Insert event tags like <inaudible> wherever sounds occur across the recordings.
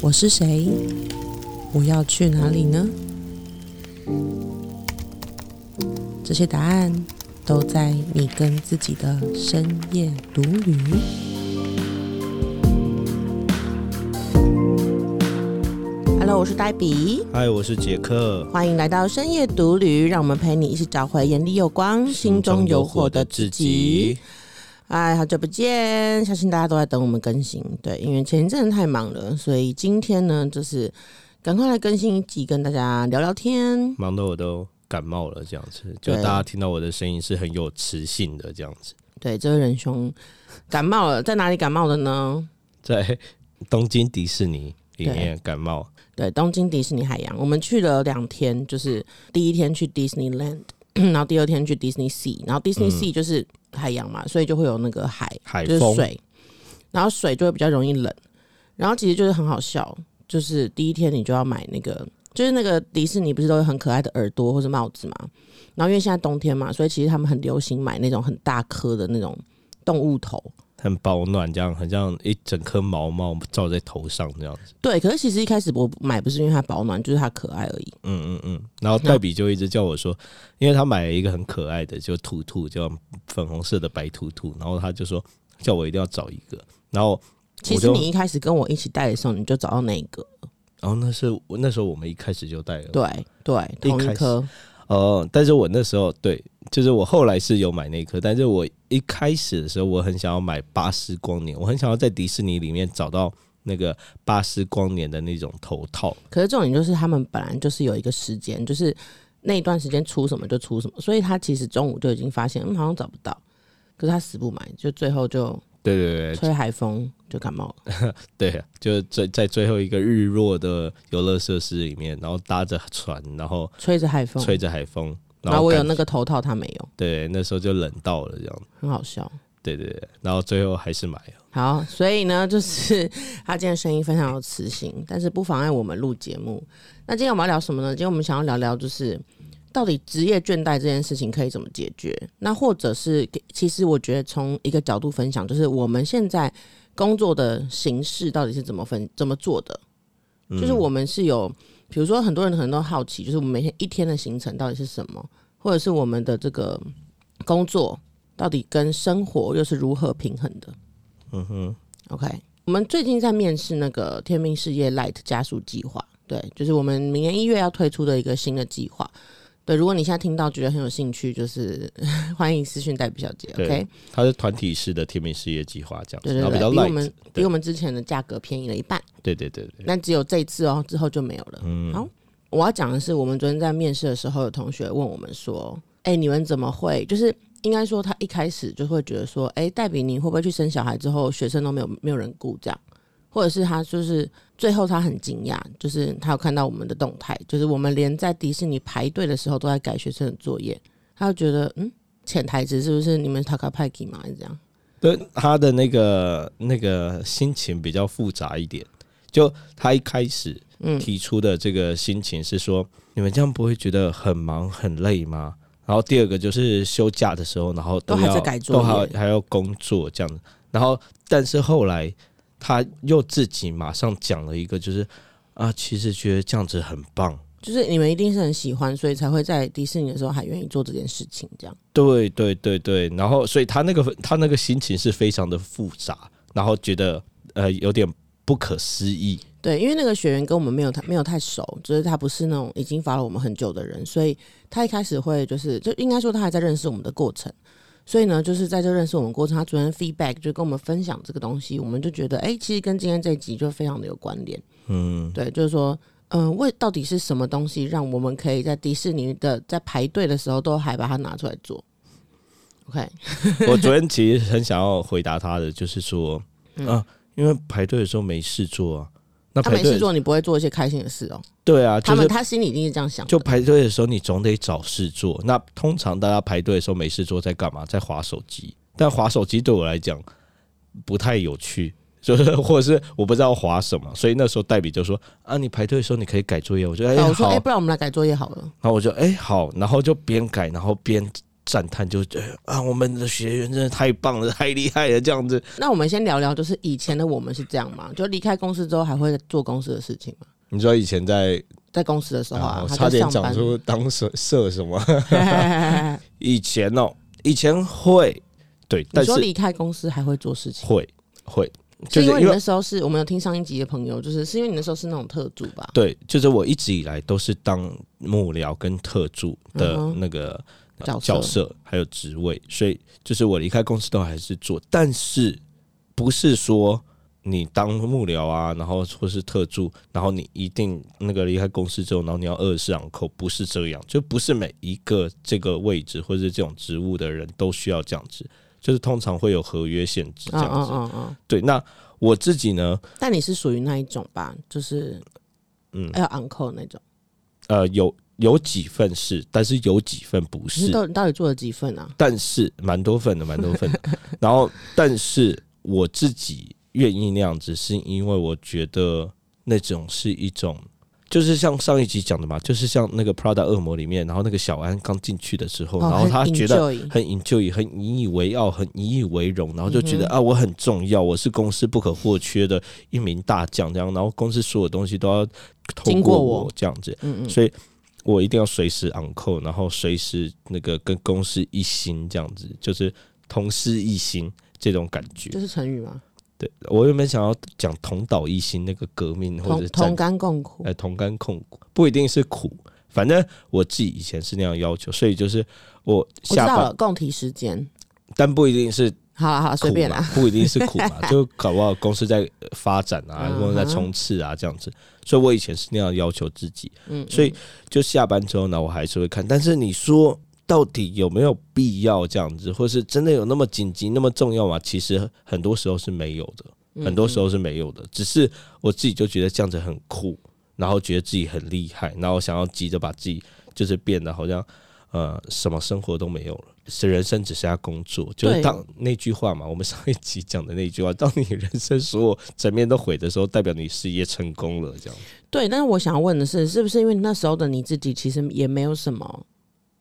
我是谁？我要去哪里呢？这些答案都在你跟自己的深夜独旅。Hello，我是黛比，嗨，我是杰克。欢迎来到深夜独旅，让我们陪你一起找回眼里有光、心中有火的自己。哎，好久不见！相信大家都在等我们更新，对，因为前一阵子太忙了，所以今天呢，就是赶快来更新一集，跟大家聊聊天。忙得我都感冒了，这样子，就大家听到我的声音是很有磁性的，这样子。对，这位仁兄感冒了，在哪里感冒的呢？在东京迪士尼里面感冒。对，东京迪士尼海洋，我们去了两天，就是第一天去 Disneyland，<clears throat> 然后第二天去 Disney Sea，然后 Disney Sea 就是海洋嘛，所以就会有那个海，海就是水，然后水就会比较容易冷。然后其实就是很好笑，就是第一天你就要买那个，就是那个迪士尼不是都有很可爱的耳朵或者帽子嘛？然后因为现在冬天嘛，所以其实他们很流行买那种很大颗的那种动物头。很保暖，这样很像一整颗毛毛罩在头上这样子。对，可是其实一开始我买不是因为它保暖，就是它可爱而已。嗯嗯嗯。然后黛比就一直叫我说，因为他买了一个很可爱的，就兔兔，叫粉红色的白兔兔，然后他就说叫我一定要找一个。然后其实你一开始跟我一起带的时候，你就找到那一个。然后那是我那时候我们一开始就带了。对对，同一颗。哦，但是我那时候对，就是我后来是有买那颗，但是我一开始的时候，我很想要买巴斯光年，我很想要在迪士尼里面找到那个巴斯光年的那种头套。可是重点就是他们本来就是有一个时间，就是那一段时间出什么就出什么，所以他其实中午就已经发现，嗯，好像找不到，可是他死不买，就最后就对对对，吹海风就感冒了。<laughs> 对，就最在最后一个日落的游乐设施里面，然后搭着船，然后吹着海风，吹着海风，然后我有那个头套，他没有，对，那时候就冷到了这样，很好笑。对对对，然后最后还是买了。好，所以呢，就是 <laughs> 他今天声音非常有磁性，但是不妨碍我们录节目。那今天我们要聊什么呢？今天我们想要聊聊，就是到底职业倦怠这件事情可以怎么解决？那或者是，其实我觉得从一个角度分享，就是我们现在工作的形式到底是怎么分怎么做的？就是我们是有，比如说很多人可能都好奇，就是我们每天一天的行程到底是什么，或者是我们的这个工作到底跟生活又是如何平衡的？嗯哼，OK，我们最近在面试那个天命事业 Light 加速计划，对，就是我们明年一月要推出的一个新的计划。对，如果你现在听到觉得很有兴趣，就是 <laughs> 欢迎私讯代比小姐对，OK？它是团体式的天命事业计划这样子，对对对，比较比我们比我们之前的价格便宜了一半，对对对对，那只有这一次哦，之后就没有了。嗯，好我要讲的是，我们昨天在面试的时候，有同学问我们说：“哎、你们怎么会？就是应该说，他一开始就会觉得说，哎、戴比你会不会去生小孩之后，学生都没有没有人顾这样？或者是他就是最后他很惊讶，就是他有看到我们的动态，就是我们连在迪士尼排队的时候都在改学生的作业，他就觉得嗯，潜台词是不是你们 p a k i 嘛？这样？对他的那个那个心情比较复杂一点。就他一开始嗯提出的这个心情是说，你们这样不会觉得很忙很累吗？然后第二个就是休假的时候，然后都还要在改作业都还还要工作这样子。然后但是后来他又自己马上讲了一个，就是啊，其实觉得这样子很棒。就是你们一定是很喜欢，所以才会在迪士尼的时候还愿意做这件事情，这样。对对对对，然后所以他那个他那个心情是非常的复杂，然后觉得呃有点不可思议。对，因为那个学员跟我们没有太没有太熟，就是他不是那种已经发了我们很久的人，所以他一开始会就是就应该说他还在认识我们的过程，所以呢，就是在这认识我们过程，他昨天 feedback 就跟我们分享这个东西，我们就觉得哎、其实跟今天这一集就非常的有关联。嗯，对，就是说，嗯、为到底是什么东西让我们可以在迪士尼的在排队的时候都还把它拿出来做？OK，<laughs> 我昨天其实很想要回答他的，就是说啊，因为排队的时候没事做啊。那他没事做，你不会做一些开心的事哦。对啊，他们就是他心里一定是这样想，就排队的时候，你总得找事做。那通常大家排队的时候没事做，在干嘛？在划手机。但划手机对我来讲不太有趣，就 <laughs> 是或者是我不知道划什么，所以那时候黛比就说啊，你排队的时候你可以改作业。我说哎、对我说，好，哎、不然我们来改作业好了。然后我就哎、好，然后就边改，然后边赞叹，就觉得啊，我们的学员真的太棒了，太厉害了，这样子。那我们先聊聊，就是以前的我们是这样吗？就离开公司之后还会做公司的事情吗？你知道以前在在公司的时候啊，差点讲出当社社什么？<laughs> 以前哦，以前会对，你说但是离开公司还会做事情，会会，就因为你那时候是我们有听上一集的朋友，就是是因为你那时候是那种特助吧？对，就是我一直以来都是当幕僚跟特助的那个呃角色角色还有职位，所以就是我离开公司都还是做，但是不是说你当幕僚啊，然后或是特助，然后你一定那个离开公司之后，然后你要二十四小扣，不是这样，就不是每一个这个位置或者是这种职务的人都需要这样子，就是通常会有合约限制这嗯样子。嗯嗯嗯。对，那我自己呢，但你是属于那一种吧？就是嗯要 uncle 那种。呃，有有几份是，但是有几份不是你到底做了几份啊？但是蛮多份的，蛮多份的。<laughs> 然后，但是我自己愿意那样子，是因为我觉得那种是一种，就是像上一集讲的嘛，就是像那个 Prada 恶魔里面，然后那个小安刚进去的时候，然后他觉得。很 enjoy，很引以为傲，很引以为荣，然后就觉得、嗯啊，我很重要，我是公司不可或缺的一名大将，这样，然后公司所有东西都要透过我我这样子，嗯嗯，所以我一定要随时 on call，然后随时那个跟公司一心这样子，就是同事一心这种感觉。这是成语吗？对我原本想要讲同岛一心那个革命或者同甘共苦。哎同甘共苦，不一定是苦，反正我自己以前是那样要求，所以就是我下班道了，，共体时间。但不一定是好了好了，随便啦。，不一定是苦嘛，<laughs> 就搞不好公司在呃发展啊，嗯哼或者在冲刺啊这样子，所以我以前是那样要求自己。嗯，所以就下班之后呢，我还是会看。但是你说到底有没有必要这样子，或是真的有那么紧急、那么重要吗？其实很多时候是没有的，嗯很多时候是没有的。只是我自己就觉得这样子很酷，然后觉得自己很厉害，然后想要急着把自己就是变得好像呃什么生活都没有了。是人生只剩下工作，就是当那句话嘛，<laughs> 我们上一集讲的那句话，当你人生所有层面都毁的时候，代表你事业成功了，这样。对，但是我想问的是，是不是因为那时候的你自己其实也没有什么，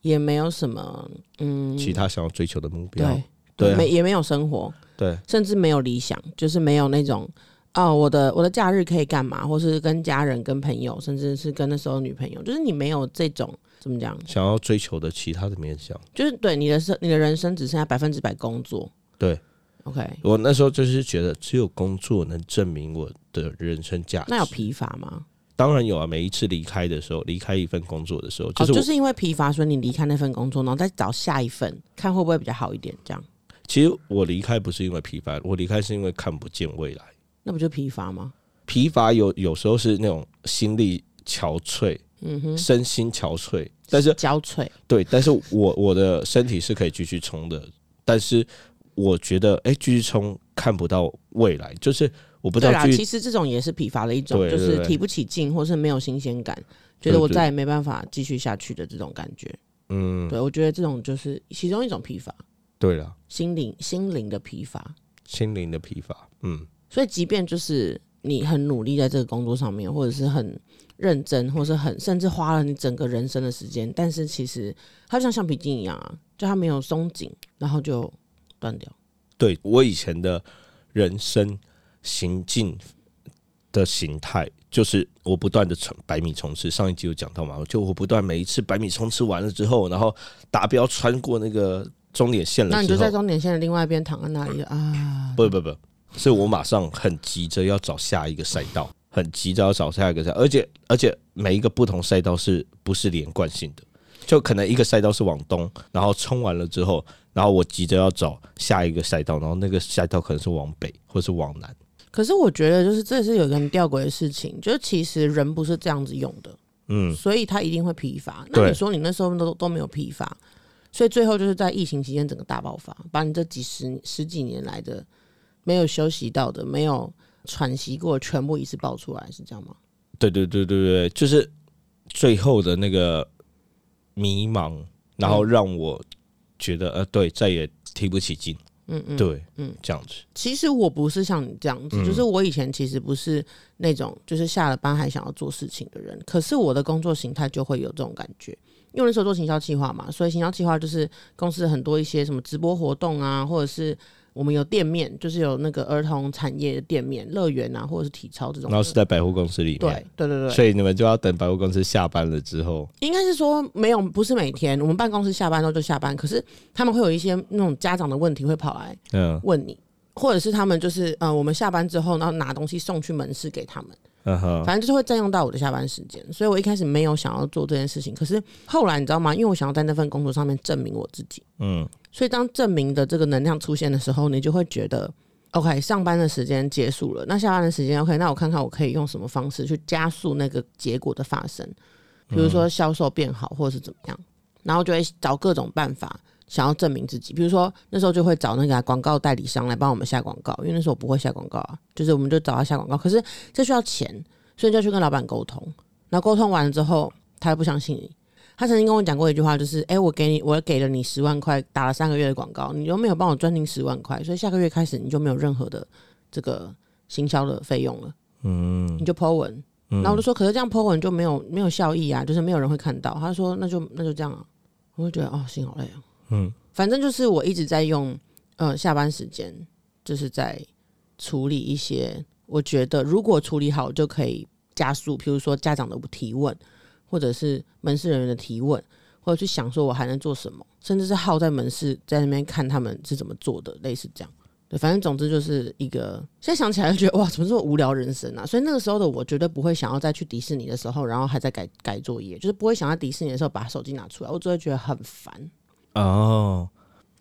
也没有什么，嗯，其他想要追求的目标，对对啊。没也没有生活，对。甚至没有理想，就是没有那种哦，我的我的假日可以干嘛，或是跟家人、跟朋友，甚至是跟那时候女朋友，就是你没有这种怎么讲，想要追求的其他的面向。就是对你的生你的人生只剩下百分之百工作。对，OK，我那时候就是觉得，只有工作能证明我的人生价值。那有疲乏吗？当然有啊，每一次离开的时候，离开一份工作的时候，就哦，就是因为疲乏，所以你离开那份工作，然后再找下一份，看会不会比较好一点，这样其实我离开不是因为疲乏，我离开是因为看不见未来。那不就疲乏吗？疲乏有有时候是那种心力憔悴，嗯哼，身心憔悴，但是憔悴，对，但是我 <laughs> 我的身体是可以继续冲的，但是我觉得，哎、继续冲看不到未来，就是我不知对啦，道继续其实这种也是疲乏的一种，就是提不起劲，或是没有新鲜感，觉得我再也没办法继续下去的这种感觉。嗯，对，我觉得这种就是其中一种疲乏，对了，心灵心灵的疲乏。心灵的疲乏，嗯。所以，即便就是你很努力在这个工作上面，或者是很认真，或是很甚至花了你整个人生的时间，但是其实它就像橡皮筋一样啊，就它没有松紧，然后就断掉。对我以前的人生行进的形态，就是我不断的冲百米冲刺。上一集有讲到嘛，就我不断每一次百米冲刺完了之后，然后达标穿过那个终点线了那你就在终点线的另外一边躺在那里啊，不不不，所以我马上很急着要找下一个赛道，很急着要找下一个赛道，而且而且每一个不同赛道是不是连贯性的？就可能一个赛道是往东，然后冲完了之后，然后我急着要找下一个赛道，然后那个赛道可能是往北或是往南。可是我觉得，就是这是有一个很吊诡的事情，就是其实人不是这样子用的，嗯，所以他一定会疲乏。那你说你那时候都都没有疲乏，所以最后就是在疫情期间整个大爆发，把你这几十十几年来的没有休息到的、没有喘息过，全部一次爆出来，是这样吗？对对对对对，就是最后的那个迷茫，然后让我觉得呃，对，再也提不起劲。嗯嗯，对，嗯，这样子。其实我不是像你这样子，嗯就是我以前其实不是那种就是下了班还想要做事情的人，可是我的工作形态就会有这种感觉，因为那时候做行销计划嘛，所以行销计划就是公司很多一些什么直播活动啊，或者是我们有店面，就是有那个儿童产业的店面、乐园啊，或者是体操这种。然后是在百货公司里面，对对对对，所以你们就要等百货公司下班了之后，应该是说没有，不是每天，我们办公室下班之后就下班，可是他们会有一些那种家长的问题会跑来嗯问你，或者是他们就是呃，我们下班之后，然后拿东西送去门市给他们。嗯哼，反正就是会占用到我的下班时间，所以我一开始没有想要做这件事情。可是后来你知道吗？因为我想要在那份工作上面证明我自己，嗯所以当证明的这个能量出现的时候，你就会觉得，OK，上班的时间结束了，那下班的时间 OK，那我看看我可以用什么方式去加速那个结果的发生，比如说销售变好，或者是怎么样，然后就会找各种办法。想要证明自己，比如说那时候就会找那个广告代理商来帮我们下广告，因为那时候我不会下广告啊，就是我们就找他下广告，可是这需要钱，所以就要去跟老板沟通。然后沟通完了之后，他又不相信你。他曾经跟我讲过一句话，就是：“哎、我给你，我给了你十万块，打了三个月的广告，你又没有帮我赚进十万块，所以下个月开始你就没有任何的这个行销的费用了，嗯你就 Po 文。”然后我就说：“可是这样 Po 文就没有没有效益啊，就是没有人会看到。”他说：“那就那就这样啊。”我就觉得哦，心好累啊。嗯，反正就是我一直在用呃下班时间，就是在处理一些我觉得如果处理好就可以加速，比如说家长的提问，或者是门市人员的提问，或者去想说我还能做什么，甚至是耗在门市在那边看他们是怎么做的，类似这样。对，反正总之就是一个，现在想起来就觉得哇，怎么这么无聊人生啊！所以那个时候的我绝对不会想要再去迪士尼的时候，然后还在改改作业，就是不会想在迪士尼的时候把手机拿出来，我只会觉得很烦。哦，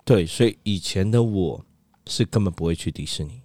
对，所以以前的我是根本不会去迪士尼，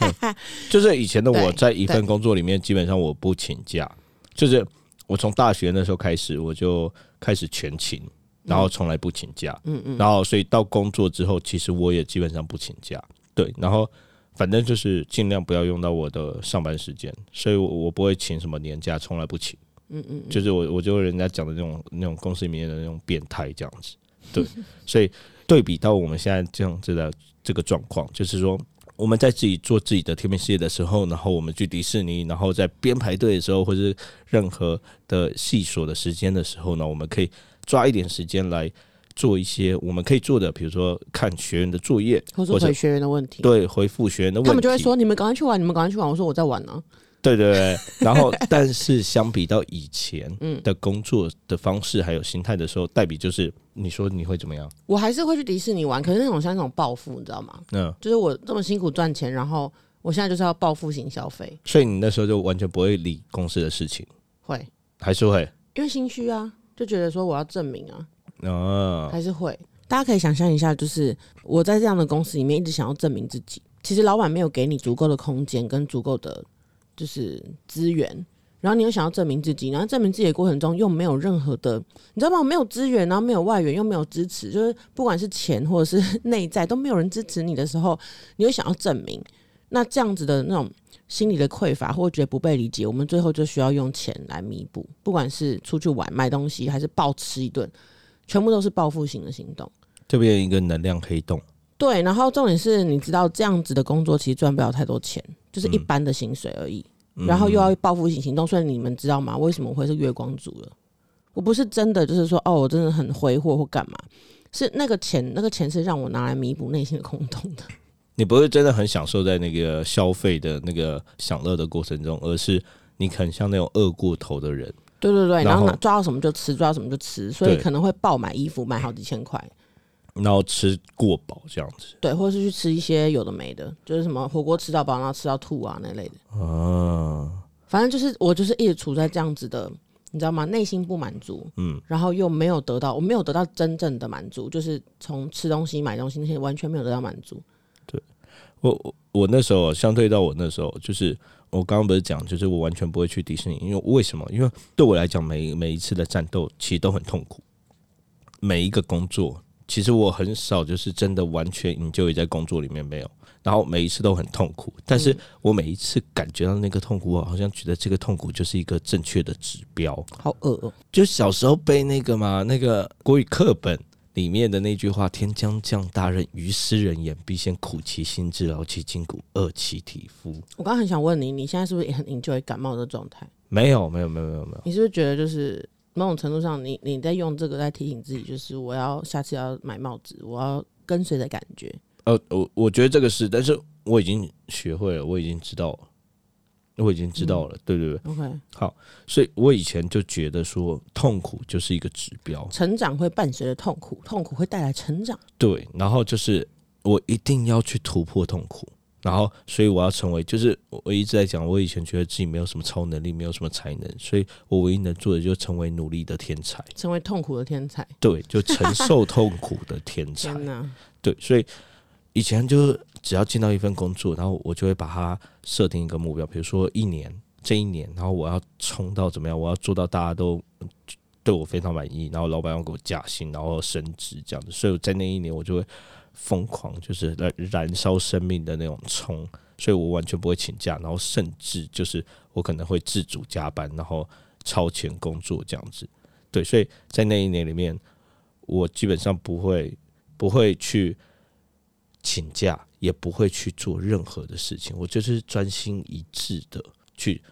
嗯 <laughs> 就是以前的我在一份工作里面，基本上我不请假，就是我从大学那时候开始，我就开始全勤，然后从来不请假，嗯嗯，然后所以到工作之后，其实我也基本上不请假，对，然后反正就是尽量不要用到我的上班时间，所以我我不会请什么年假，从来不请。嗯嗯，就是我，我就人家讲的那种那种公司里面的那种变态这样子，对，所以对比到我们现在这样子的这个状况，就是说我们在自己做自己的天命事业的时候，然后我们去迪士尼，然后在边排队的时候，或者是任何的细琐的时间的时候呢，我们可以抓一点时间来做一些我们可以做的，比如说看学员的作业，或者学员的问题，对回复学员的问题，他们就会说：“你们赶快去玩，你们赶快去玩。”我说：“我在玩呢。对对对，然后 <laughs> 但是相比到以前嗯的工作的方式还有心态的时候，代比就是你说你会怎么样？”我还是会去迪士尼玩，可是那种像那种暴富，你知道吗？嗯，就是我这么辛苦赚钱，然后我现在就是要报复型消费，所以你那时候就完全不会理公司的事情，会还是会因为心虚啊，就觉得说我要证明啊，哦？还是会。大家可以想象一下，就是我在这样的公司里面一直想要证明自己，其实老板没有给你足够的空间跟足够的就是资源。然后你又想要证明自己，然后证明自己的过程中又没有任何的，你知道吗？没有资源，然后没有外援，又没有支持，就是不管是钱或者是内在都没有人支持你的时候，你又想要证明。那这样子的那种心理的匮乏或觉得不被理解，我们最后就需要用钱来弥补，不管是出去玩、买东西，还是暴吃一顿，全部都是报复性的行动。这边一个能量黑洞，对，然后重点是，你知道这样子的工作其实赚不了太多钱，就是一般的薪水而已。然后又要报复性行动，所以你们知道吗？为什么我会是月光族了？我不是真的就是说，哦，我真的很挥霍或干嘛，是那个钱，那个钱是让我拿来弥补内心的空洞的。你不是真的很享受在那个消费的那个享乐的过程中，而是你很像那种饿过头的人。对对对，然后抓到什么就吃，抓到什么就吃，所以可能会爆买衣服，买好几千块，然后吃过饱这样子对，或者是去吃一些有的没的，就是什么火锅吃到饱，然后吃到吐啊那类的。啊，反正就是我就是一直处在这样子的，你知道吗？内心不满足，嗯，然后又没有得到，我没有得到真正的满足，就是从吃东西、买东西那些完全没有得到满足。对我我我那时候相对到我那时候，就是我刚刚不是讲，就是我完全不会去迪士尼，因为为什么？因为对我来讲，每每一次的战斗其实都很痛苦，每一个工作，其实我很少就是真的完全营救在工作里面没有，然后每一次都很痛苦，但是我每一次感觉到那个痛苦，我好像觉得这个痛苦就是一个正确的指标。好饿哦、就小时候背那个嘛，那个国语课本里面的那句话：“天将降大任于斯人也，必先苦其心志，劳其筋骨，饿其体肤。我刚刚很想问你，你现在是不是也很 enjoy 感冒的状态？”没有，没有，没有，没有，没有。你是不是觉得就是某种程度上，你你在用这个在提醒自己，就是我要下次要买帽子，我要跟随的感觉。呃，我我觉得这个是，但是我已经学会了，我已经知道了，我已经知道了，对对对，OK，好，所以我以前就觉得说，痛苦就是一个指标，成长会伴随着痛苦，痛苦会带来成长。对，然后就是我一定要去突破痛苦，然后所以我要成为，就是我一直在讲，我以前觉得自己没有什么超能力，没有什么才能，所以我唯一能做的就是成为努力的天才，成为痛苦的天才。对，就承受痛苦的天才。<laughs> 天，哪，对，所以以前就是只要进到一份工作，然后我就会把它设定一个目标，比如说一年，这一年，然后我要冲到怎么样，我要做到大家都对我非常满意，然后老板要给我加薪，然后升职这样子，所以在那一年我就会疯狂，就是燃燃烧生命的那种冲，所以我完全不会请假，然后甚至就是我可能会自主加班，然后超前工作这样子，对，所以在那一年里面，我基本上不会不会去。请假，也不会去做任何的事情，我就是专心一致的去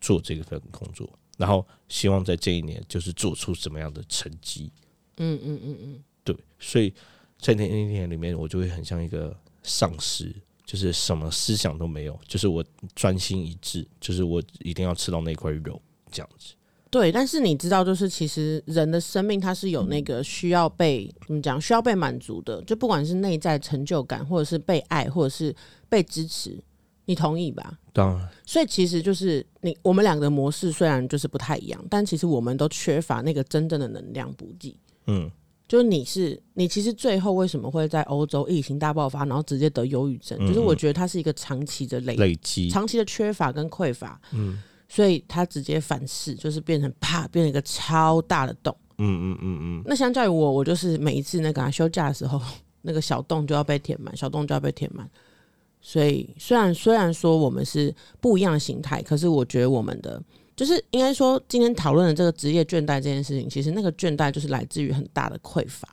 做这份工作，然后希望在这一年就是做出什么样的成绩。嗯嗯嗯嗯，对，所以在那一年里面，我就会很像一个丧尸，就是什么思想都没有，就是我专心一致，就是我一定要吃到那块肉这样子。对。但是你知道，就是其实人的生命它是有那个需要被怎么讲，需要被满足的，就不管是内在成就感，或者是被爱，或者是被支持，你同意吧？当然，所以其实就是你我们两个的模式虽然就是不太一样，但其实我们都缺乏那个真正的能量补给。嗯，就是你是你，其实最后为什么会在欧洲疫情大爆发，然后直接得忧郁症？就是我觉得它是一个长期的累，累积，长期的缺乏跟匮乏，嗯，所以它直接反噬，就是变成啪，变成一个超大的洞。嗯嗯嗯嗯，那相较于我，我就是每一次那个、啊、休假的时候，<laughs> 那个小洞就要被填满，小洞就要被填满。所以虽然虽然说我们是不一样的形态，可是我觉得我们的就是应该说今天讨论的这个职业倦怠这件事情，其实那个倦怠就是来自于很大的匮乏。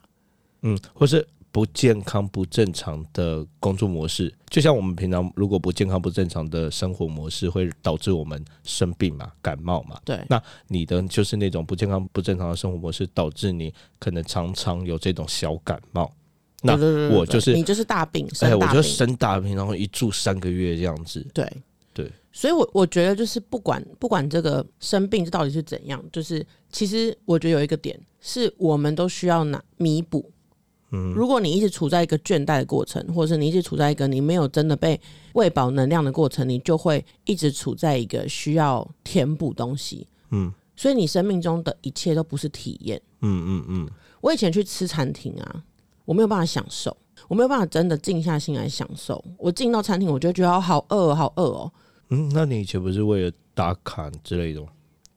嗯，或是不健康、不正常的工作模式，就像我们平常如果不健康、不正常的生活模式，会导致我们生病嘛、感冒嘛。对，那你的就是那种不健康、不正常的生活模式，导致你可能常常有这种小感冒。那我就是你就是大病，哎，我就生大病。生大病，然后一住三个月这样子。对对，所以我我觉得就是不管不管这个生病这到底是怎样，就是其实我觉得有一个点是我们都需要拿弥补。嗯，如果你一直处在一个倦怠的过程，或者是你一直处在一个你没有真的被喂饱能量的过程，你就会一直处在一个需要填补东西。嗯，所以你生命中的一切都不是体验。嗯嗯嗯，我以前去吃餐厅啊，我没有办法享受，我没有办法真的静下心来享受。我进到餐厅，我就觉得哦好饿哦，好饿哦。嗯，那你以前不是为了打卡之类的吗？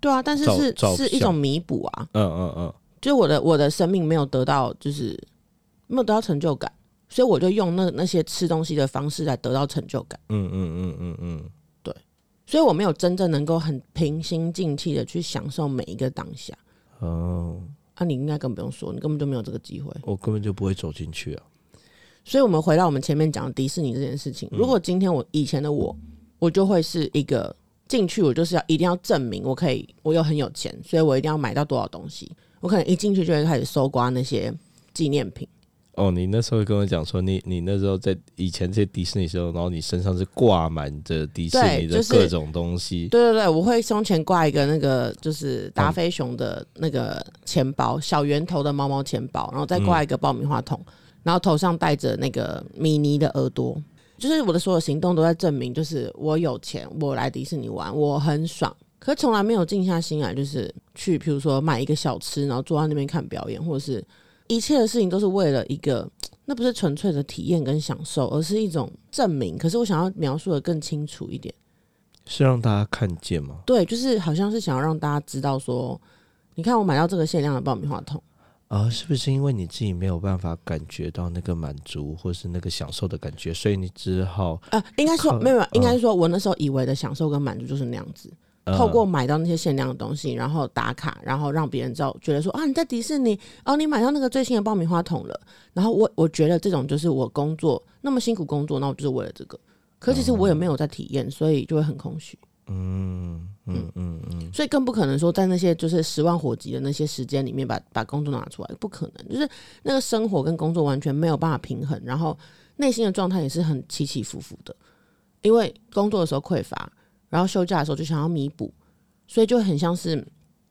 对啊，但是是照照是一种弥补啊，嗯嗯嗯，就是我的我的生命没有得到，就是没有得到成就感，所以我就用那那些吃东西的方式来得到成就感，嗯嗯嗯嗯嗯，所以我没有真正能够很平心静气的去享受每一个当下。哦，那，你应该更不用说，你根本就没有这个机会。我根本就不会走进去啊。所以，我们回到我们前面讲的迪士尼这件事情。如果今天我以前的我，我就会是一个进去，我就是要一定要证明我可以，我又很有钱，所以我一定要买到多少东西。我可能一进去就会开始搜刮那些纪念品。哦，你那时候跟我讲说，你你那时候在以前在迪士尼时候，然后你身上是挂满着迪士尼的各种东西。对对对，我会胸前挂一个那个就是达菲熊的那个钱包，小圆头的毛毛钱包，然后再挂一个爆米花桶，然后头上戴着那个米妮的耳朵。就是我的所有行动都在证明，就是我有钱，我来迪士尼玩，我很爽。可是从来没有静下心来，就是去，比如说买一个小吃，然后坐在那边看表演，或者是一切的事情都是为了一个，那不是纯粹的体验跟享受，而是一种证明。可是我想要描述的更清楚一点。是让大家看见吗？对，就是好像是想要让大家知道说，你看我买到这个限量的爆米花桶，啊，是不是因为你自己没有办法感觉到那个满足或是那个享受的感觉，所以你只好呃，应该说没有，应该是说我那时候以为的享受跟满足就是那样子，呃透过买到那些限量的东西，然后打卡，然后让别人知道，觉得说啊你在迪士尼，哦你买到那个最新的爆米花桶了，然后我我觉得这种就是我工作那么辛苦工作，那我就是为了这个，可其实我也没有在体验，所以就会很空虚。嗯嗯嗯嗯，所以更不可能说在那些就是十万火急的那些时间里面把把工作拿出来，不可能。就是那个生活跟工作完全没有办法平衡，然后内心的状态也是很起起伏伏的。因为工作的时候匮乏，然后休假的时候就想要弥补，所以就很像是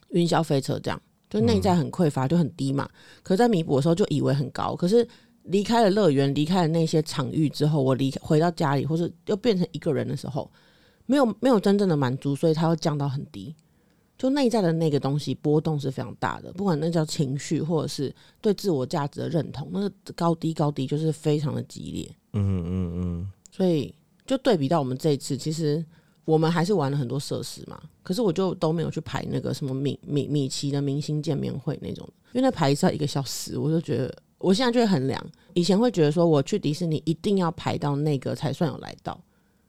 云霄飞车这样，就内在很匮乏，就很低嘛。可是在弥补的时候就以为很高，可是离开了乐园，离开了那些场域之后，我离回到家里，或是又变成一个人的时候，没有没有真正的满足，所以它会降到很低。就内在的那个东西波动是非常大的，不管那叫情绪，或者是对自我价值的认同，那个高低高低就是非常的激烈。嗯嗯嗯，所以就对比到我们这一次，其实我们还是玩了很多设施嘛，可是我就都没有去排那个什么米米米奇的明星见面会那种，因为那排一次要一个小时，我就觉得我现在就会很凉，以前会觉得说我去迪士尼一定要排到那个才算有来到，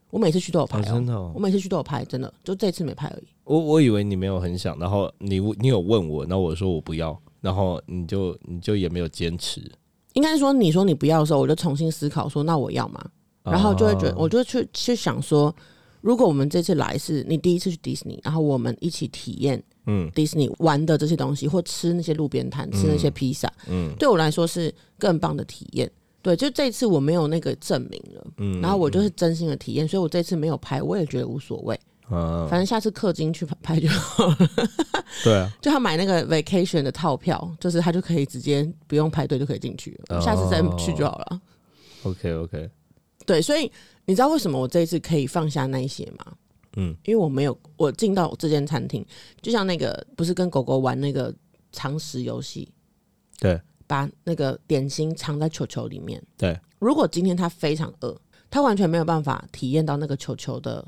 我每次去都有拍、哦，哦，真的、哦我，每次去都有拍，真的就这次没拍而已。我我以为你没有很想，然后你你有问我，然后我说我不要，然后你就你就也没有坚持，应该是说你说你不要的时候，我就重新思考说那我要吗？然后就会觉我就去去想说，如果我们这次来是你第一次去迪士尼，然后我们一起体验嗯迪士尼玩的这些东西，或吃那些路边摊，吃那些披萨，嗯对我来说是更棒的体验。对，就这次我没有那个证明了，嗯，然后我就是真心的体验，所以我这次没有拍，我也觉得无所谓，啊，反正下次氪金去拍就好了。对啊，<laughs> 就他买那个 vacation 的套票，就是他就可以直接不用排队就可以进去了，哦下次再去就好了。OK OK，对，所以你知道为什么我这一次可以放下那一些吗？嗯，因为我没有我进到这间餐厅，就像那个不是跟狗狗玩那个常识游戏，对把那个点心藏在球球里面。对，如果今天他非常饿，他完全没有办法体验到那个球球的，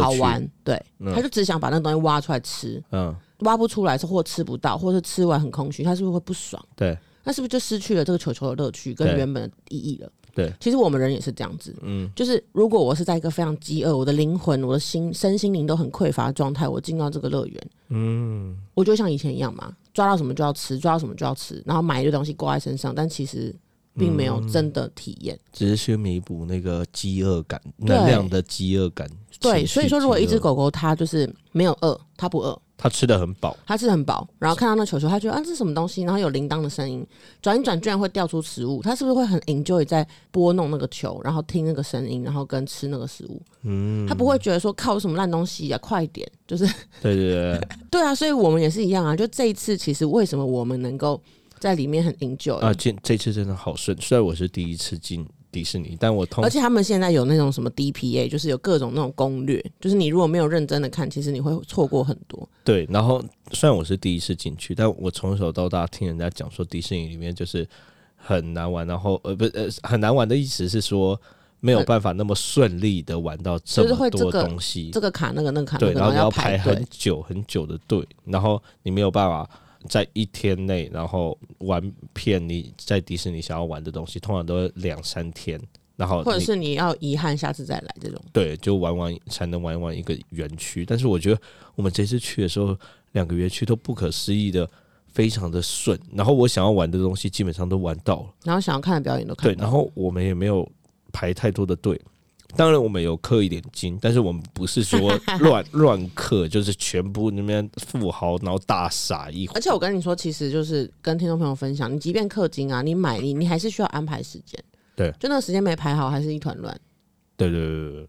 好玩，对，嗯。他就只想把那个东西挖出来吃，嗯，挖不出来是或吃不到，或是吃完很空虚，他是不是会不爽？对。那是不是就失去了这个球球的乐趣跟原本的意义了？对，其实我们人也是这样子，嗯。就是如果我是在一个非常饥饿，我的灵魂、我的心、身心灵都很匮乏的状态，我进到这个乐园，嗯，我就像以前一样嘛，抓到什么就要吃，抓到什么就要吃，然后买一堆东西挂在身上，但其实并没有真的体验。只是去弥补那个饥饿感，能量的饥饿感。对，所以说如果一只狗狗它就是没有饿，它不饿，它吃的很饱，他吃得很饱，然后看到那球球，他觉得啊这是什么东西，然后有铃铛的声音，转一转居然会掉出食物，他是不是会很 enjoy 在拨弄那个球，然后听那个声音，然后跟吃那个食物？嗯，他不会觉得说靠什么烂东西啊，快点，就是对对对，<laughs> 对啊，所以我们也是一样啊。就这一次，其实为什么我们能够在里面很 enjoy，、啊，这这次真的好顺。虽然我是第一次进迪士尼，但我通而且他们现在有那种什么 DPA，就是有各种那种攻略，就是你如果没有认真的看，其实你会错过很多。对，然后虽然我是第一次进去，但我从小到大听人家讲说迪士尼里面就是很难玩，然后呃不呃很难玩的意思是说没有办法那么顺利的玩到这就是么多会这个东西，这个卡那个那个卡那对，然后你要排很。久很久的队，然后你没有办法在一天内，然后玩遍你在迪士尼想要玩的东西，通常都是两三天，然后或者是你要遗憾下次再来这种，对就玩完才能玩完一个园区。但是我觉得我们这次去的时候，两个园区都不可思议的非常的顺，然后我想要玩的东西基本上都玩到了。然后想要看的表演都看对，然后我们也没有排太多的队。当然，我们有氪一点金，但是我们不是说 <laughs> 乱乱氪，就是全部那边富豪，然后大傻一壶。而且我跟你说，其实就是跟听众朋友分享，你即便氪金啊，你买你你还是需要安排时间。对，就那个时间没排好，还是一团乱。对对对对对，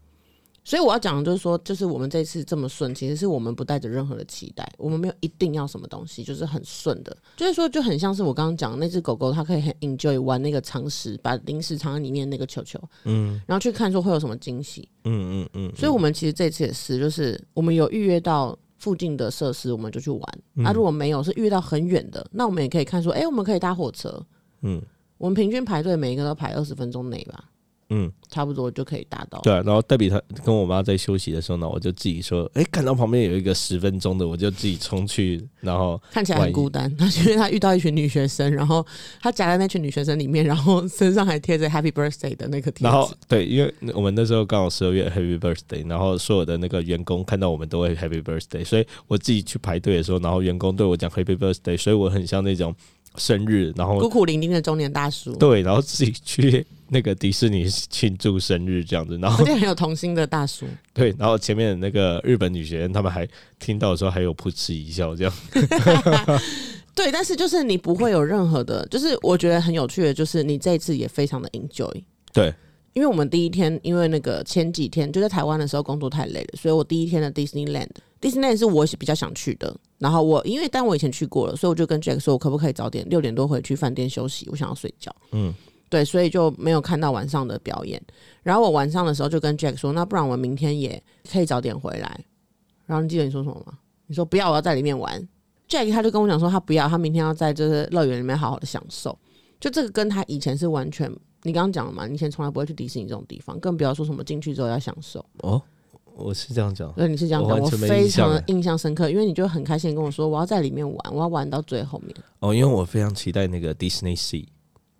所以我要讲的就是说，就是我们这次这么顺，其实是我们不带着任何的期待，我们没有一定要什么东西，就是很顺的，就是说就很像是我刚刚讲的那只狗狗，它可以很 enjoy 玩那个常识，把零食藏在里面那个球球，嗯然后去看说会有什么惊喜。嗯嗯嗯，所以我们其实这次也是，就是我们有预约到附近的设施，我们就去玩。嗯啊，如果没有是预约到很远的，那我们也可以看说，哎、我们可以搭火车。嗯我们平均排队每一个都排二十分钟内吧，嗯，差不多就可以达到。对啊、然后黛比她跟我妈在休息的时候呢，我就自己说，哎，看到旁边有一个十分钟的，我就自己冲去，然后看起来很孤单，他因为他遇到一群女学生，然后他夹在那群女学生里面，然后身上还贴着 Happy Birthday 的那个贴然后纸。对，因为我们那时候刚好十二月 Happy Birthday，然后所有的那个员工看到我们都会 Happy Birthday，所以我自己去排队的时候，然后员工对我讲 Happy Birthday，所以我很像那种生日，然后孤苦伶仃的中年大叔，对，然后自己去那个迪士尼庆祝生日这样子，然后而且很有童心的大叔。<laughs> 对，然后前面的那个日本女学员他们还听到的时候还有噗嗤一笑这样。<laughs> 对，但是就是你不会有任何的，就是我觉得很有趣的，就是你这一次也非常的 enjoy。对，因为我们第一天，因为那个前几天就在台湾的时候工作太累了，所以我第一天的 Disneyland，Disneyland 是我比较想去的。然后我因为但我以前去过了，所以我就跟 Jack 说，我可不可以早点六点多回去饭店休息，我想要睡觉。嗯，对，所以就没有看到晚上的表演。然后我晚上的时候就跟 Jack 说，那不然我明天也可以早点回来。然后你记得你说什么吗？你说不要，我要在里面玩。Jack 他就跟我讲说，他不要，他明天要在就是乐园里面好好的享受。就这个跟他以前是完全，你刚刚讲了嘛，你以前从来不会去迪士尼这种地方，更不要说什么进去之后要享受。哦，我是这样讲，对，你是这样讲，我非常的印象深刻，因为你就很开心地跟我说，我要在里面玩，我要玩到最后面。哦，因为我非常期待那个 Disney Sea，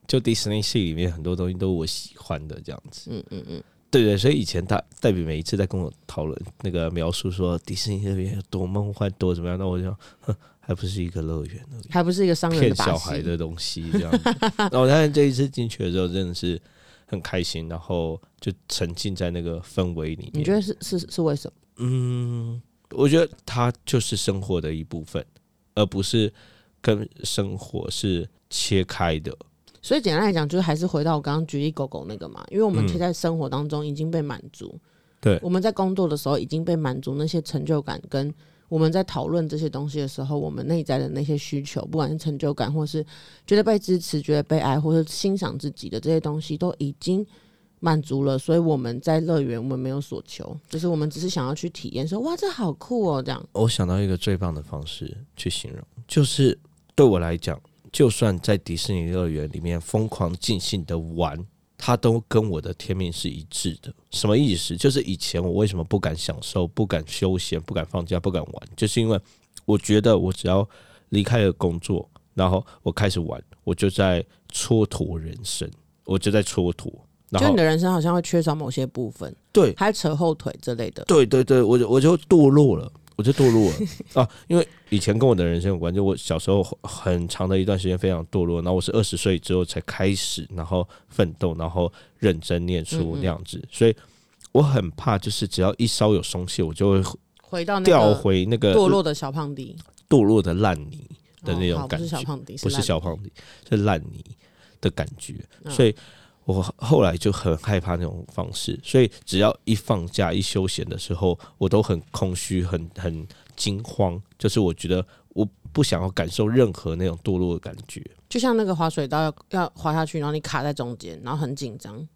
就 Disney Sea 里面很多东西都是我喜欢的这样子。嗯嗯嗯，对对，所以以前他代表每一次在跟我讨论那个描述说迪士尼那边有多梦幻多怎么样，那我就想，哼，还不是一个乐园还不是一个商人骗。小孩的东西这样子。然 <laughs> 后但是这一次进去的时候真的是很开心，然后就沉浸在那个氛围里面。你觉得是是是为什么？嗯，我觉得它就是生活的一部分，而不是跟生活是切开的。所以简单来讲，就是还是回到我刚刚举例狗狗那个嘛，因为我们嗯其实在生活当中已经被满足，对我们在工作的时候已经被满足那些成就感，跟我们在讨论这些东西的时候，我们内在的那些需求，不管是成就感，或是觉得被支持、觉得被爱，或是欣赏自己的这些东西，都已经满足了。所以我们在乐园，我们没有所求，就是我们只是想要去体验，说哇，这好酷哦，这样。我想到一个最棒的方式去形容，就是对我来讲，就算在迪士尼乐园里面疯狂尽兴的玩，它都跟我的天命是一致的。什么意思？就是以前我为什么不敢享受、不敢休闲、不敢放假、不敢玩，就是因为我觉得我只要离开了工作，然后我开始玩，我就在蹉跎人生，我就在蹉跎。然后就你的人生好像会缺少某些部分，对还扯后腿之类的。对对对，我就我就堕落了，我就堕落。了 <laughs> 啊！因为以前跟我的人生有关，就我小时候很长的一段时间非常堕落，然后我是二十岁之后才开始，然后奋斗，然后认真念书那样子，所以我很怕，就是只要一稍有松懈，我就会回到那掉回那个堕落的小胖迪堕落的烂泥的那种感觉，不是小胖迪，不是烂小胖弟，是烂泥的感觉，嗯。所以我后来就很害怕那种方式，所以只要一放假、一休闲的时候，我都很空虚、很很惊慌，就是我觉得我不想要感受任何那种堕落的感觉。就像那个滑水道要要滑下去，然后你卡在中间，然后很紧张，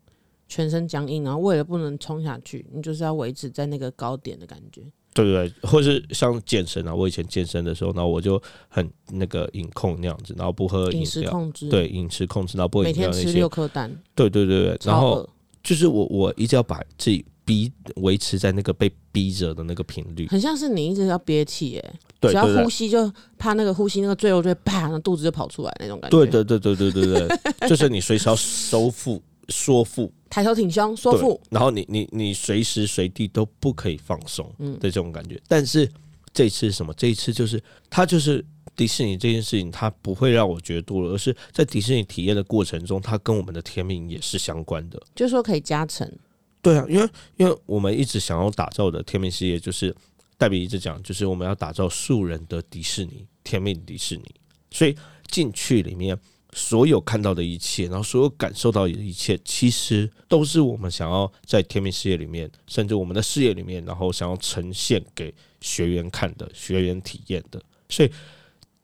全身僵硬，然后为了不能冲下去，你就是要维持在那个高点的感觉。对不对？或是像健身啊，我以前健身的时候，然后我就很那个饮控那样子，然后不喝饮食料，控制，，对饮食控制，然后不喝每饮料那些天吃六，颗蛋，对对对对，然后就是我我一直要把自己逼维持在那个被逼着的那个频率，很像是你一直要憋气，耶，对只要呼。吸就怕那个呼吸那个赘肉就会啪，然后肚子就跑出来那种感觉。对，对对对对对对，就是你随时要收腹、缩腹、抬头挺胸，缩对腹，然后你你你随时随地都不可以放松嗯的这种感觉。但是这一次是什么？这一次就是它就是迪士尼这件事情，它不会让我觉得多了，而是在迪士尼体验的过程中，它跟我们的天命也是相关的。就是说可以加成。对啊，因为因为我们一直想要打造的天命事业，就是黛比一直讲，就是我们要打造素人的迪士尼，天命迪士尼。所以进去里面，所有看到的一切，然后所有感受到的一切，其实都是我们想要在天命事业里面，甚至我们的事业里面，然后想要呈现给学员看的、学员体验的。所以。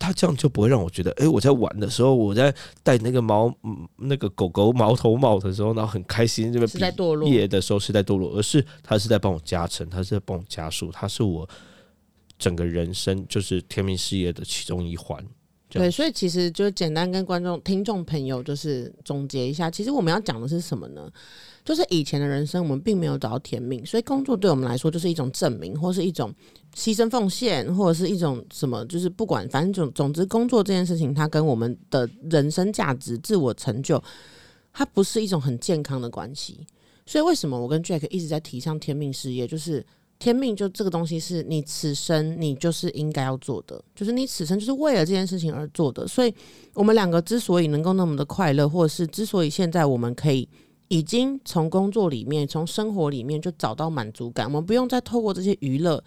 他这样就不会让我觉得，诶，我在玩的时候，我在戴那个毛嗯那个狗狗毛头帽的时候，然后很开心，这边是在堕落业的时候是在堕落，而是他是在帮我加成，他是在帮我加速，他是我整个人生就是天命事业的其中一环。对，所以其实就简单跟观众、听众朋友就是总结一下，其实我们要讲的是什么呢？就是以前的人生，我们并没有找到天命，所以工作对我们来说就是一种证明，或是一种牺牲奉献，或者是一种什么，就是不管，反正总总之，工作这件事情，它跟我们的人生价值、自我成就，它不是一种很健康的关系。所以为什么我跟 Jack 一直在提倡天命事业，就是天命就这个东西是你此生你就是应该要做的，就是你此生就是为了这件事情而做的。所以，我们两个之所以能够那么的快乐，或者是之所以现在我们可以已经从工作里面、从生活里面就找到满足感，我们不用再透过这些娱乐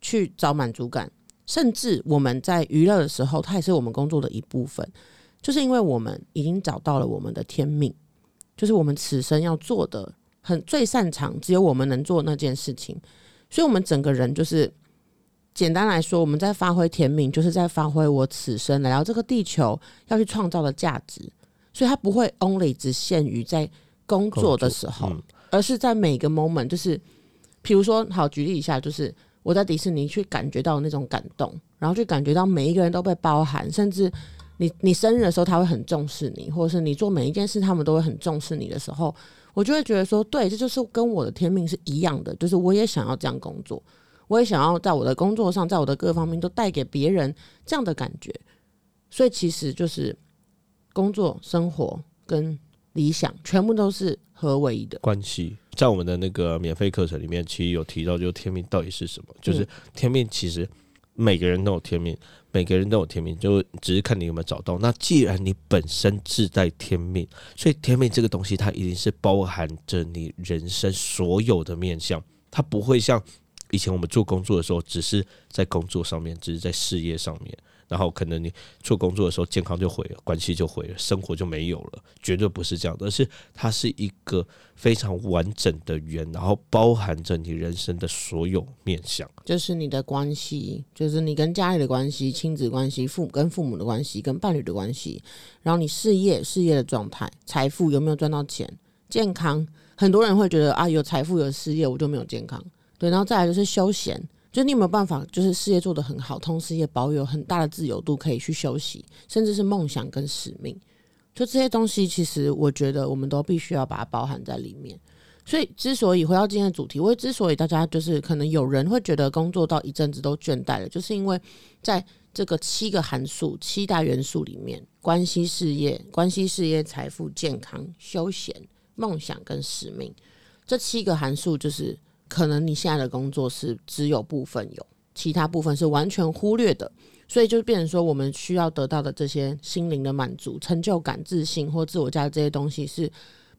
去找满足感，甚至我们在娱乐的时候，它也是我们工作的一部分，就是因为我们已经找到了我们的天命，就是我们此生要做的很最擅长，只有我们能做那件事情。所以，我们整个人就是简单来说，我们在发挥天命，就是在发挥我此生来到这个地球要去创造的价值。所以，它不会 only 只限于在工作的时候，而是在每个 moment，就是比如说，好举例一下，就是我在迪士尼去感觉到那种感动，然后去感觉到每一个人都被包含，甚至你你生日的时候，他会很重视你，或者是你做每一件事，他们都会很重视你的时候。我就会觉得说，对，这就是跟我的天命是一样的，就是我也想要这样工作，我也想要在我的工作上，在我的各方面都带给别人这样的感觉。所以其实就是工作、生活跟理想全部都是合为一的关系。在我们的那个免费课程里面，其实有提到，就天命到底是什么？就是天命，其实每个人都有天命。每个人都有天命，就只是看你有没有找到。那既然你本身自带天命，所以天命这个东西，它一定是包含着你人生所有的面相，它不会像以前我们做工作的时候，只是在工作上面，只是在事业上面。然后可能你做工作的时候，健康就毁了，关系就毁了，生活就没有了，绝对不是这样的，而是它是一个非常完整的圆，然后包含着你人生的所有面相，就是你的关系，就是你跟家里的关系、亲子关系、父母跟父母的关系、跟伴侣的关系，然后你事业事业的状态、财富有没有赚到钱、健康，很多人会觉得啊，有财富有事业我就没有健康，对，然后再来就是休闲。就你有没有办法，就是事业做得很好，同时也保有很大的自由度，可以去休息，甚至是梦想跟使命。就这些东西，其实我觉得我们都必须要把它包含在里面。所以，之所以回到今天的主题，我之所以大家就是可能有人会觉得工作到一阵子都倦怠了，就是因为在这个七个函数、七大元素里面，关系、事业、关系、事业、财富、健康、休闲、梦想跟使命这七个函数就是。可能你现在的工作是只有部分有，其他部分是完全忽略的，所以就变成说，我们需要得到的这些心灵的满足、成就感、自信或自我价值这些东西是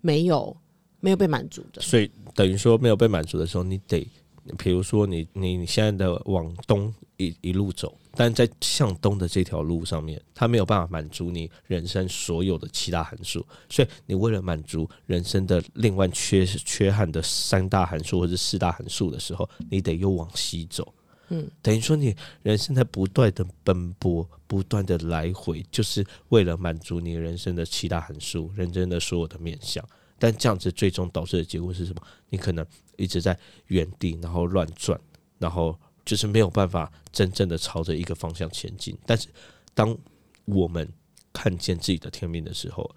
没有没有被满足的。所以等于说没有被满足的时候，你得。比如说，你你你现在的往东一一路走，但在向东的这条路上面，它没有办法满足你人生所有的七大函数，所以你为了满足人生的另外缺缺憾的三大函数或者四大函数的时候，你得又往西走。嗯，等于说你人生在不断的奔波，不断的来回，就是为了满足你人生的七大函数，人生的所有的面向。但这样子最终导致的结果是什么？你可能一直在原地，然后乱转，然后就是没有办法真正的朝着一个方向前进。但是，当我们看见自己的天命的时候，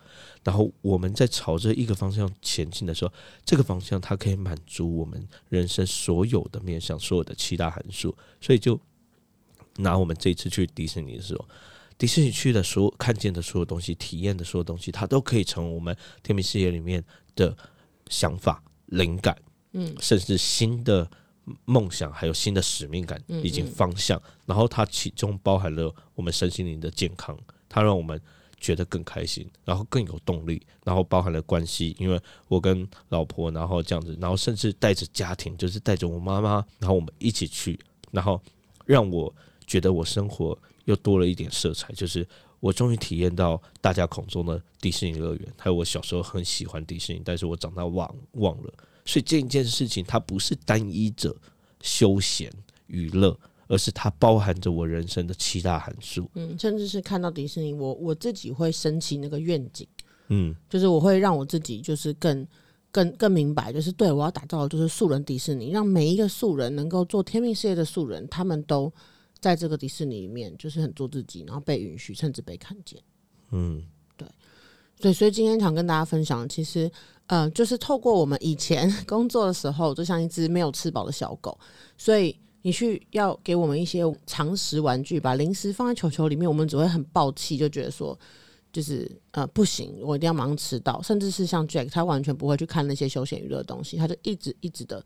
然后我们在朝着一个方向前进的时候，这个方向它可以满足我们人生所有的面向，所有的七大函数。所以，就拿我们这次去迪士尼的时候。迪士尼去的所有看见的所有东西，体验的所有东西，它都可以成为我们天命事业里面的想法、灵感，嗯，甚至新的梦想，还有新的使命感以及方向。然后它其中包含了我们身心灵的健康，它让我们觉得更开心，然后更有动力。然后包含了关系，因为我跟老婆，然后这样子，然后甚至带着家庭，就是带着我妈妈，然后我们一起去，然后让我觉得我生活。又多了一点色彩，就是我终于体验到大家口中的迪士尼乐园，还有我小时候很喜欢迪士尼，但是我长大忘忘了。所以这一件事情，它不是单一者休闲娱乐，而是它包含着我人生的七大函数。嗯，甚至是看到迪士尼，我我自己会升起那个愿景，嗯，就是我会让我自己就是更更更明白，就是对我要打造的就是素人迪士尼，让每一个素人能够做天命事业的素人，他们都。在这个迪士尼里面，就是很做自己，然后被允许，甚至被看见。嗯，对，对，所以今天想跟大家分享，其实，呃，就是透过我们以前 <laughs> 工作的时候，就像一只没有吃饱的小狗，所以你去要给我们一些常识玩具，把零食放在球球里面，我们只会很暴气，就觉得说，就是呃不行，我一定要马上吃到，甚至是像 Jack，他完全不会去看那些休闲娱乐的东西，他就一直一直的。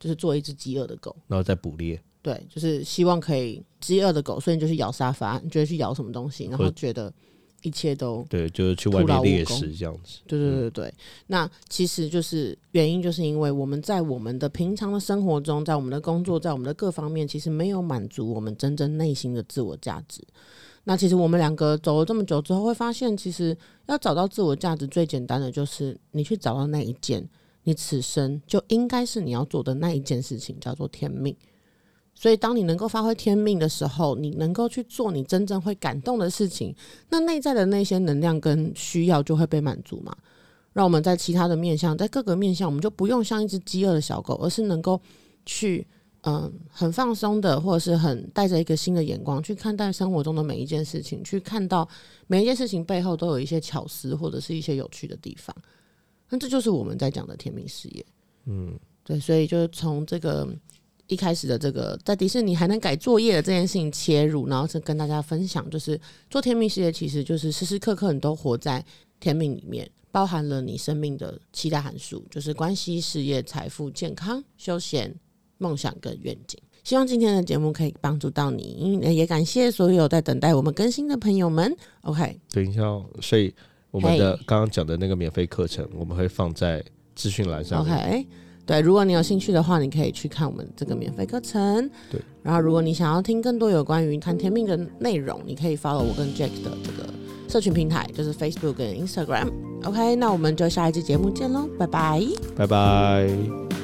就是做一只饥饿的狗。然后再捕猎，对，就是希望可以饥饿的狗，所以你就去咬沙发，你觉得去咬什么东西，然后觉得一切都对，就是去外面猎食这样子。对对对对。那其实就是原因，就是因为我们在我们的平常的生活中，在我们的工作，在我们的各方面，其实没有满足我们真正内心的自我价值。那其实我们两个走了这么久之后，会发现，其实要找到自我价值最简单的，就是你去找到那一件你此生就应该是你要做的那一件事情，叫做天命。所以，当你能够发挥天命的时候，你能够去做你真正会感动的事情，那内在的那些能量跟需要就会被满足嘛。让我们在其他的面向，在各个面向，我们就不用像一只饥饿的小狗，而是能够去嗯很放松的，或者是很带着一个新的眼光去看待生活中的每一件事情，去看到每一件事情背后都有一些巧思或者是一些有趣的地方。那这就是我们在讲的天命事业。嗯，对，所以就是从这个一开始的这个在迪士尼还能改作业的这件事情切入，然后是跟大家分享，就是做天命事业其实就是时时刻刻你都活在天命里面，包含了你生命的七大函数，就是关系、事业、财富、健康、休闲、梦想跟愿景。希望今天的节目可以帮助到你，也感谢所有在等待我们更新的朋友们。OK，等一下哦，所以我们的刚刚讲的那个免费课程，我们会放在资讯栏上面。OK，对，如果你有兴趣的话，你可以去看我们这个免费课程。对，然后如果你想要听更多有关于谈天命的内容，你可以 follow 我跟 Jack 的这个社群平台，就是 Facebook 跟 Instagram。OK，那我们就下一期节目见喽，拜拜。拜拜。